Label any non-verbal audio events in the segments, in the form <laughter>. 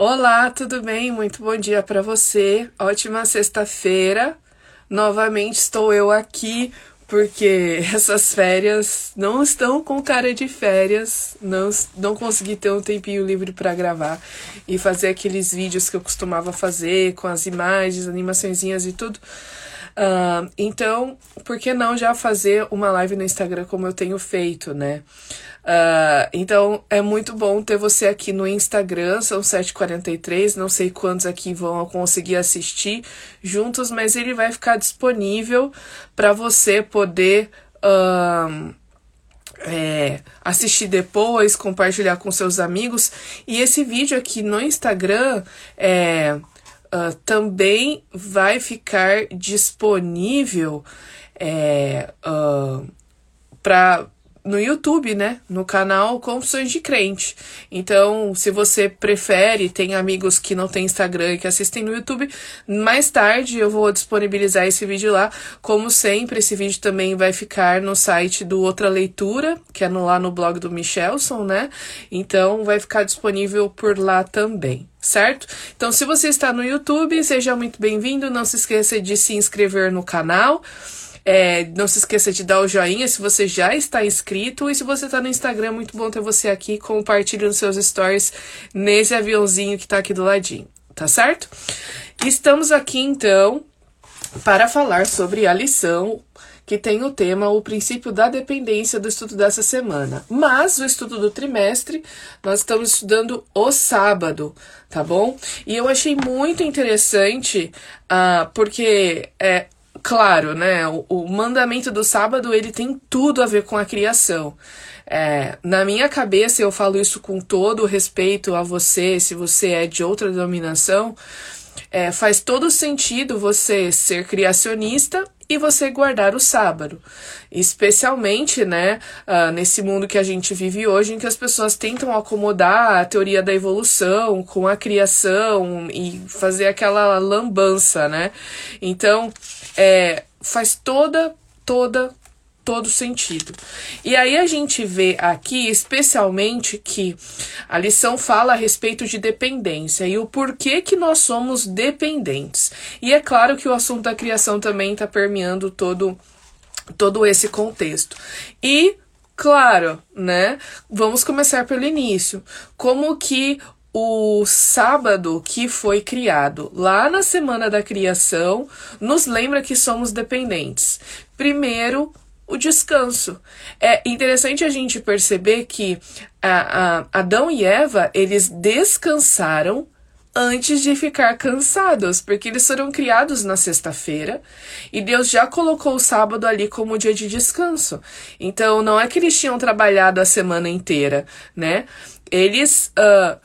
Olá, tudo bem? Muito bom dia para você. Ótima sexta-feira. Novamente estou eu aqui porque <laughs> essas férias não estão com cara de férias, não, não consegui ter um tempinho livre para gravar e fazer aqueles vídeos que eu costumava fazer com as imagens, animaçõezinhas e tudo. Uh, então, por que não já fazer uma live no Instagram como eu tenho feito, né? Uh, então, é muito bom ter você aqui no Instagram, são 7h43, não sei quantos aqui vão conseguir assistir juntos, mas ele vai ficar disponível para você poder. Uh, é, assistir depois, compartilhar com seus amigos. E esse vídeo aqui no Instagram é, uh, também vai ficar disponível é, uh, para no YouTube, né? No canal Confissões de Crente. Então, se você prefere, tem amigos que não tem Instagram e que assistem no YouTube, mais tarde eu vou disponibilizar esse vídeo lá. Como sempre, esse vídeo também vai ficar no site do Outra Leitura, que é no, lá no blog do Michelson, né? Então, vai ficar disponível por lá também certo? Então, se você está no YouTube, seja muito bem-vindo. Não se esqueça de se inscrever no canal. É, não se esqueça de dar o joinha se você já está inscrito. E se você está no Instagram, muito bom ter você aqui. Compartilhe nos seus stories nesse aviãozinho que está aqui do ladinho, tá certo? Estamos aqui então para falar sobre a lição que tem o tema O princípio da dependência do estudo dessa semana. Mas o estudo do trimestre nós estamos estudando o sábado, tá bom? E eu achei muito interessante, uh, porque é, claro, né? O, o, mandamento do sábado ele tem tudo a ver com a criação. É, na minha cabeça, eu falo isso com todo respeito a você, se você é de outra denominação, é, faz todo sentido você ser criacionista e você guardar o sábado. Especialmente, né, uh, nesse mundo que a gente vive hoje, em que as pessoas tentam acomodar a teoria da evolução com a criação e fazer aquela lambança, né? Então, é, faz toda, toda, todo sentido. E aí a gente vê aqui, especialmente, que a lição fala a respeito de dependência e o porquê que nós somos dependentes. E é claro que o assunto da criação também está permeando todo, todo esse contexto. E Claro, né? Vamos começar pelo início. Como que o sábado que foi criado lá na semana da criação nos lembra que somos dependentes. Primeiro, o descanso. É interessante a gente perceber que a, a Adão e Eva eles descansaram antes de ficar cansados, porque eles foram criados na sexta-feira e Deus já colocou o sábado ali como dia de descanso. Então não é que eles tinham trabalhado a semana inteira, né? Eles uh,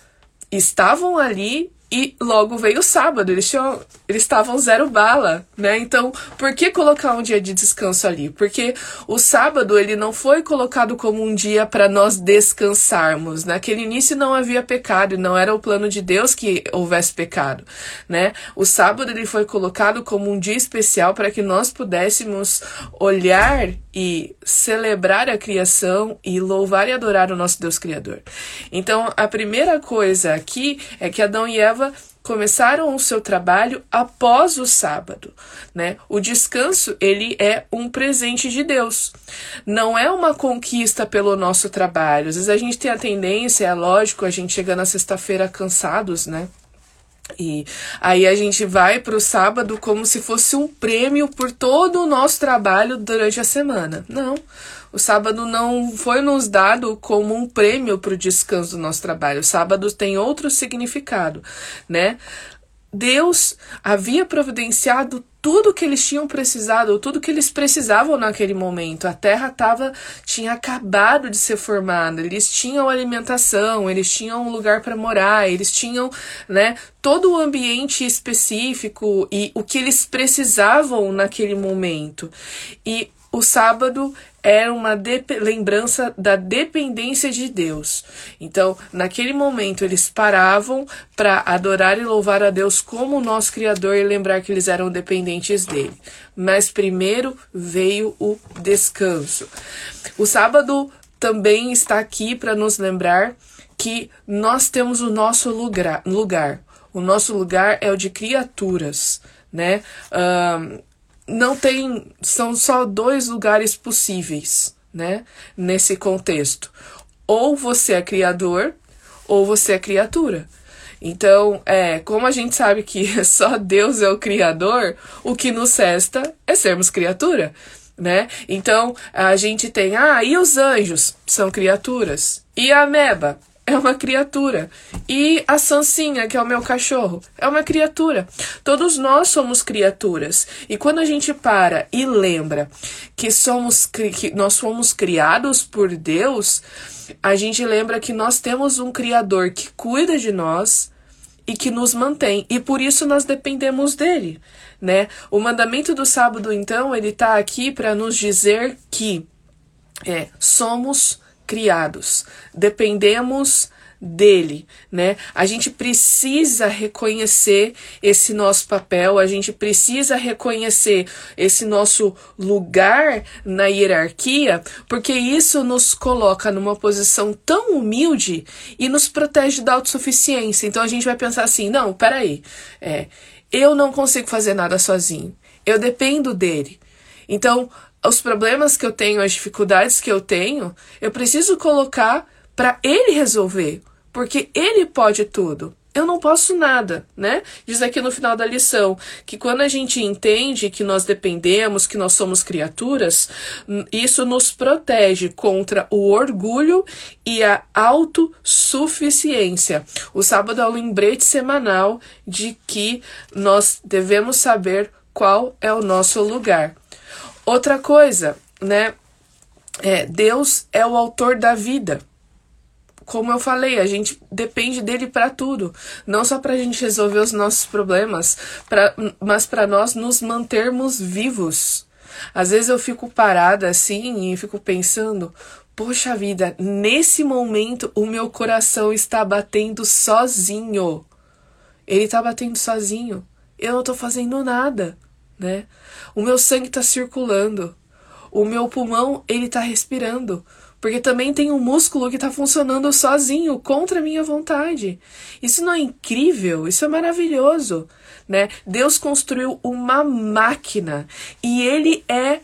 estavam ali e logo veio o sábado, eles tinham, eles estavam zero bala, né? Então, por que colocar um dia de descanso ali? Porque o sábado ele não foi colocado como um dia para nós descansarmos. Naquele início não havia pecado, não era o plano de Deus que houvesse pecado, né? O sábado ele foi colocado como um dia especial para que nós pudéssemos olhar e celebrar a criação e louvar e adorar o nosso Deus criador. Então, a primeira coisa aqui é que Adão e Eva começaram o seu trabalho após o sábado, né? O descanso, ele é um presente de Deus. Não é uma conquista pelo nosso trabalho. Às vezes a gente tem a tendência, é lógico, a gente chega na sexta-feira cansados, né? E aí a gente vai para o sábado como se fosse um prêmio por todo o nosso trabalho durante a semana. Não. O sábado não foi nos dado como um prêmio para o descanso do nosso trabalho. O sábado tem outro significado, né? Deus havia providenciado tudo que eles tinham precisado, tudo que eles precisavam naquele momento. A terra tava, tinha acabado de ser formada, eles tinham alimentação, eles tinham um lugar para morar, eles tinham, né, todo o ambiente específico e o que eles precisavam naquele momento. E o sábado era uma lembrança da dependência de Deus. Então, naquele momento, eles paravam para adorar e louvar a Deus como nosso Criador e lembrar que eles eram dependentes dele. Mas primeiro veio o descanso. O sábado também está aqui para nos lembrar que nós temos o nosso lugar. lugar. O nosso lugar é o de criaturas, né? Um, não tem. São só dois lugares possíveis, né? Nesse contexto. Ou você é criador, ou você é criatura. Então, é, como a gente sabe que <laughs> só Deus é o criador, o que nos resta é sermos criatura, né? Então, a gente tem, ah, e os anjos são criaturas? E a ameba é uma criatura. E a Sancinha, que é o meu cachorro, é uma criatura. Todos nós somos criaturas. E quando a gente para e lembra que somos que nós fomos criados por Deus, a gente lembra que nós temos um criador que cuida de nós e que nos mantém, e por isso nós dependemos dele, né? O mandamento do sábado, então, ele está aqui para nos dizer que é, somos criados, dependemos dele, né? A gente precisa reconhecer esse nosso papel, a gente precisa reconhecer esse nosso lugar na hierarquia, porque isso nos coloca numa posição tão humilde e nos protege da autossuficiência. Então a gente vai pensar assim: não, peraí, é, eu não consigo fazer nada sozinho, eu dependo dele. Então, os problemas que eu tenho, as dificuldades que eu tenho, eu preciso colocar para ele resolver, porque ele pode tudo. Eu não posso nada, né? Diz aqui no final da lição que quando a gente entende que nós dependemos, que nós somos criaturas, isso nos protege contra o orgulho e a autossuficiência. O sábado é o lembrete semanal de que nós devemos saber qual é o nosso lugar. Outra coisa, né? É, Deus é o autor da vida como eu falei, a gente depende dele para tudo, não só para a gente resolver os nossos problemas, pra, mas para nós nos mantermos vivos. Às vezes eu fico parada assim e fico pensando, poxa vida, nesse momento o meu coração está batendo sozinho. Ele está batendo sozinho. Eu não estou fazendo nada, né? O meu sangue está circulando. O meu pulmão, ele está respirando porque também tem um músculo que está funcionando sozinho, contra a minha vontade. Isso não é incrível? Isso é maravilhoso, né? Deus construiu uma máquina e ele é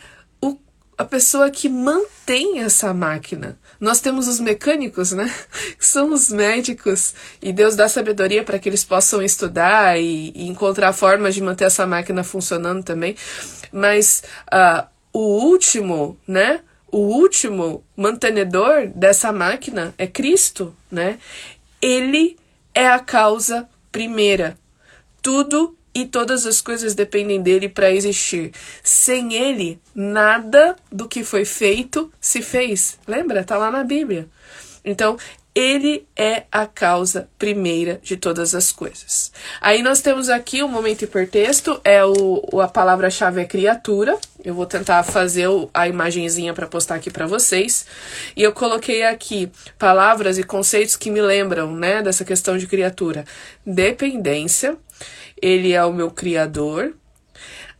a pessoa que mantém essa máquina. Nós temos os mecânicos, né? Que <laughs> são os médicos, e Deus dá sabedoria para que eles possam estudar e, e, encontrar formas de manter essa máquina funcionando também. Mas uh, o último, né? o último mantenedor dessa máquina é Cristo, né? Ele é a causa primeira. Tudo e todas as coisas dependem dele para existir. Sem ele, nada do que foi feito se fez. Lembra? Tá lá na Bíblia. Então, ele é a causa primeira de todas as coisas. Aí nós temos aqui um momento hipertexto, é o, a palavra-chave é criatura. Eu vou tentar fazer a imagenzinha para postar aqui para vocês. E eu coloquei aqui palavras e conceitos que me lembram, né, dessa questão de criatura. Dependência, ele é o meu criador.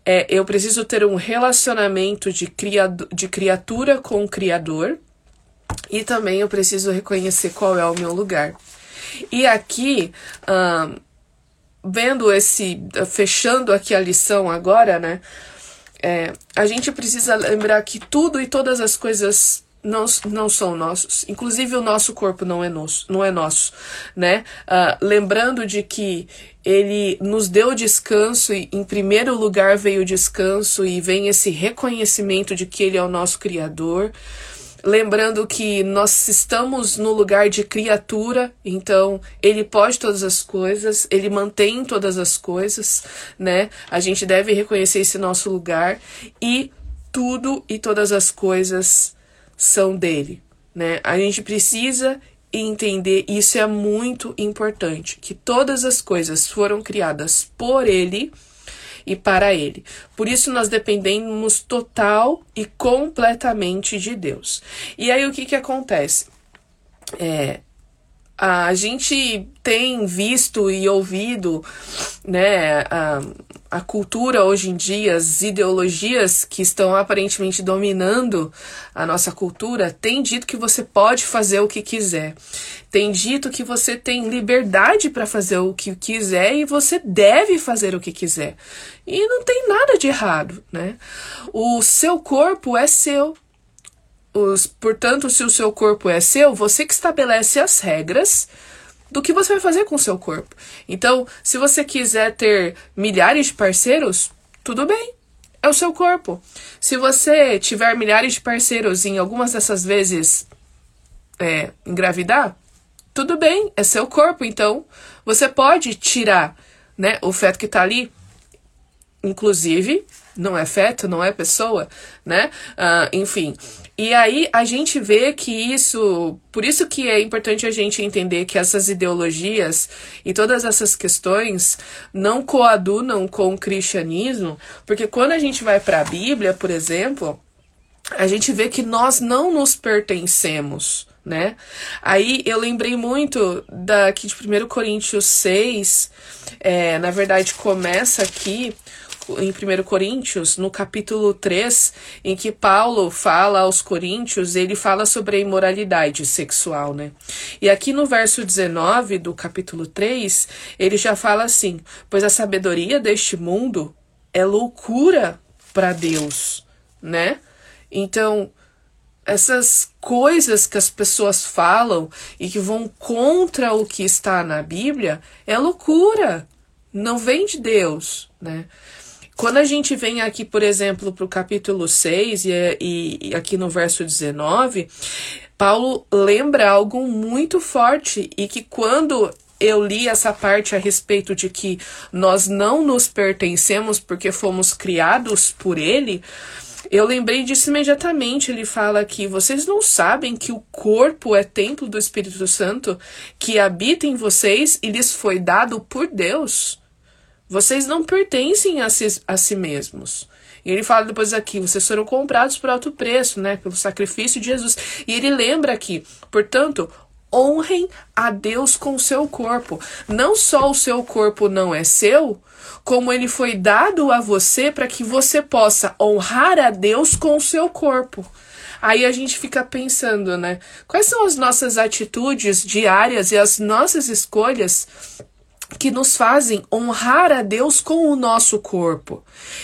É, eu preciso ter um relacionamento de, criado, de criatura com o criador. E também eu preciso reconhecer qual é o meu lugar. E aqui, um, vendo esse. fechando aqui a lição agora, né? É, a gente precisa lembrar que tudo e todas as coisas não, não são nossos. Inclusive o nosso corpo não é nosso, não é nosso, né? Uh, lembrando de que ele nos deu descanso e em primeiro lugar veio o descanso e vem esse reconhecimento de que ele é o nosso criador. Lembrando que nós estamos no lugar de criatura, então ele pode todas as coisas, ele mantém todas as coisas, né? A gente deve reconhecer esse nosso lugar e tudo e todas as coisas são dele, né? A gente precisa entender, isso é muito importante, que todas as coisas foram criadas por ele e para Ele. Por isso nós dependemos total e completamente de Deus. E aí o que, que acontece? É, a gente tem visto e ouvido né, a cultura hoje em dia, as ideologias que estão aparentemente dominando a nossa cultura, tem dito que você pode fazer o que quiser. Tem dito que você tem liberdade para fazer o que quiser e você deve fazer o que quiser. E não tem nada de errado, né? O seu corpo é seu. Os, portanto, se o seu corpo é seu, você que estabelece as regras do que você vai fazer com o seu corpo. Então, se você quiser ter milhares de parceiros, tudo bem. É o seu corpo. Se você tiver milhares de parceiros e em algumas dessas vezes é, engravidar, tudo bem, é seu corpo. Então, você pode tirar né, o feto que está ali. Inclusive, não é feto, não é pessoa, né? Uh, enfim, e aí a gente vê que isso, por isso que é importante a gente entender que essas ideologias e todas essas questões não coadunam com o cristianismo, porque quando a gente vai para a Bíblia, por exemplo, a gente vê que nós não nos pertencemos, né? Aí eu lembrei muito daqui de 1 Coríntios 6, é, na verdade começa aqui em 1 Coríntios, no capítulo 3, em que Paulo fala aos Coríntios, ele fala sobre a imoralidade sexual, né? E aqui no verso 19 do capítulo 3, ele já fala assim: Pois a sabedoria deste mundo é loucura para Deus, né? Então, essas coisas que as pessoas falam e que vão contra o que está na Bíblia é loucura. Não vem de Deus, né? Quando a gente vem aqui, por exemplo, para o capítulo 6 e, e, e aqui no verso 19, Paulo lembra algo muito forte e que quando eu li essa parte a respeito de que nós não nos pertencemos porque fomos criados por ele, eu lembrei disso imediatamente. Ele fala que vocês não sabem que o corpo é templo do Espírito Santo que habita em vocês e lhes foi dado por Deus. Vocês não pertencem a si, a si mesmos. E ele fala depois aqui, vocês foram comprados por alto preço, né, pelo sacrifício de Jesus. E ele lembra aqui, portanto, honrem a Deus com o seu corpo. Não só o seu corpo não é seu, como ele foi dado a você para que você possa honrar a Deus com o seu corpo. Aí a gente fica pensando, né? Quais são as nossas atitudes diárias e as nossas escolhas que nos fazem honrar a Deus com o nosso corpo.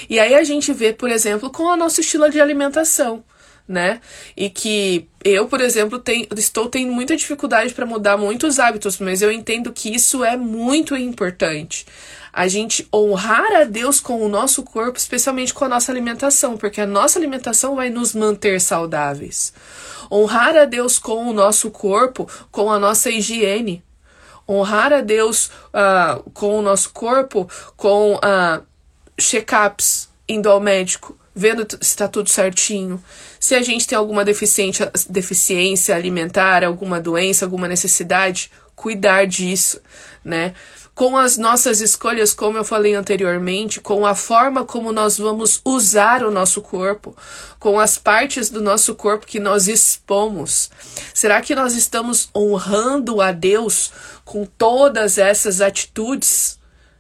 E aí a gente vê, por exemplo, com o nosso estilo de alimentação, né? E que eu, por exemplo, tenho, estou tendo muita dificuldade para mudar muitos hábitos, mas eu entendo que isso é muito importante. A gente honrar a Deus com o nosso corpo, especialmente com a nossa alimentação, porque a nossa alimentação vai nos manter saudáveis. Honrar a Deus com o nosso corpo, com a nossa higiene, honrar a Deus uh, com o nosso corpo, com uh, check-ups, indo ao médico, vendo se está tudo certinho. Se a gente tem alguma deficiência, deficiência alimentar, alguma doença, alguma necessidade, cuidar disso, né? Com as nossas escolhas, como eu falei anteriormente, com a forma como nós vamos usar o nosso corpo, com as partes do nosso corpo que nós expomos. Será que nós estamos honrando a Deus com todas essas atitudes?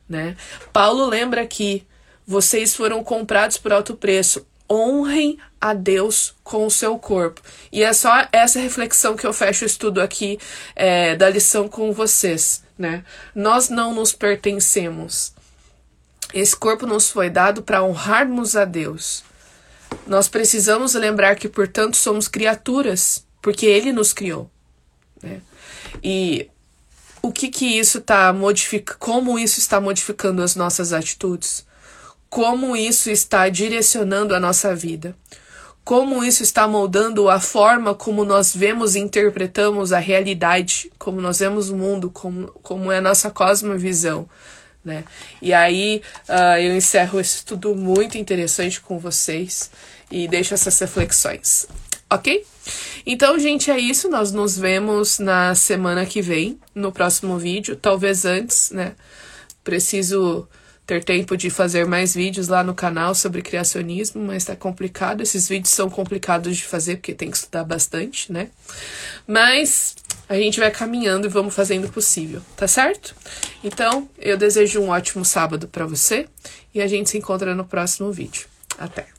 Né? Paulo lembra que vocês foram comprados por alto preço. Honrem a Deus com o seu corpo. E é só essa reflexão que eu fecho o estudo aqui é, da lição com vocês né? Nós não nos pertencemos. Esse corpo nos foi dado para honrarmos a Deus. Nós precisamos lembrar que, portanto, somos criaturas, porque Ele nos criou. Né? E o que que isso está modificando, como isso está modificando as nossas atitudes, como isso está direcionando a nossa vida como isso está moldando a forma como nós vemos e interpretamos a realidade, como nós vemos o mundo, como, como é a nossa cosmovisão. Né? E aí uh, eu encerro esse estudo muito interessante com vocês e deixo essas reflexões, ok? Então, gente, é isso. Nós nos vemos na semana que vem, no próximo vídeo, talvez antes, né? Preciso ter tempo de fazer mais vídeos lá no canal sobre criacionismo, mas tá complicado. Esses vídeos são complicados de fazer porque tem que estudar bastante, né? Mas a gente vai caminhando e vamos fazendo o possível, tá certo? Então, eu desejo um ótimo sábado para você e a gente se encontra no próximo vídeo. Até!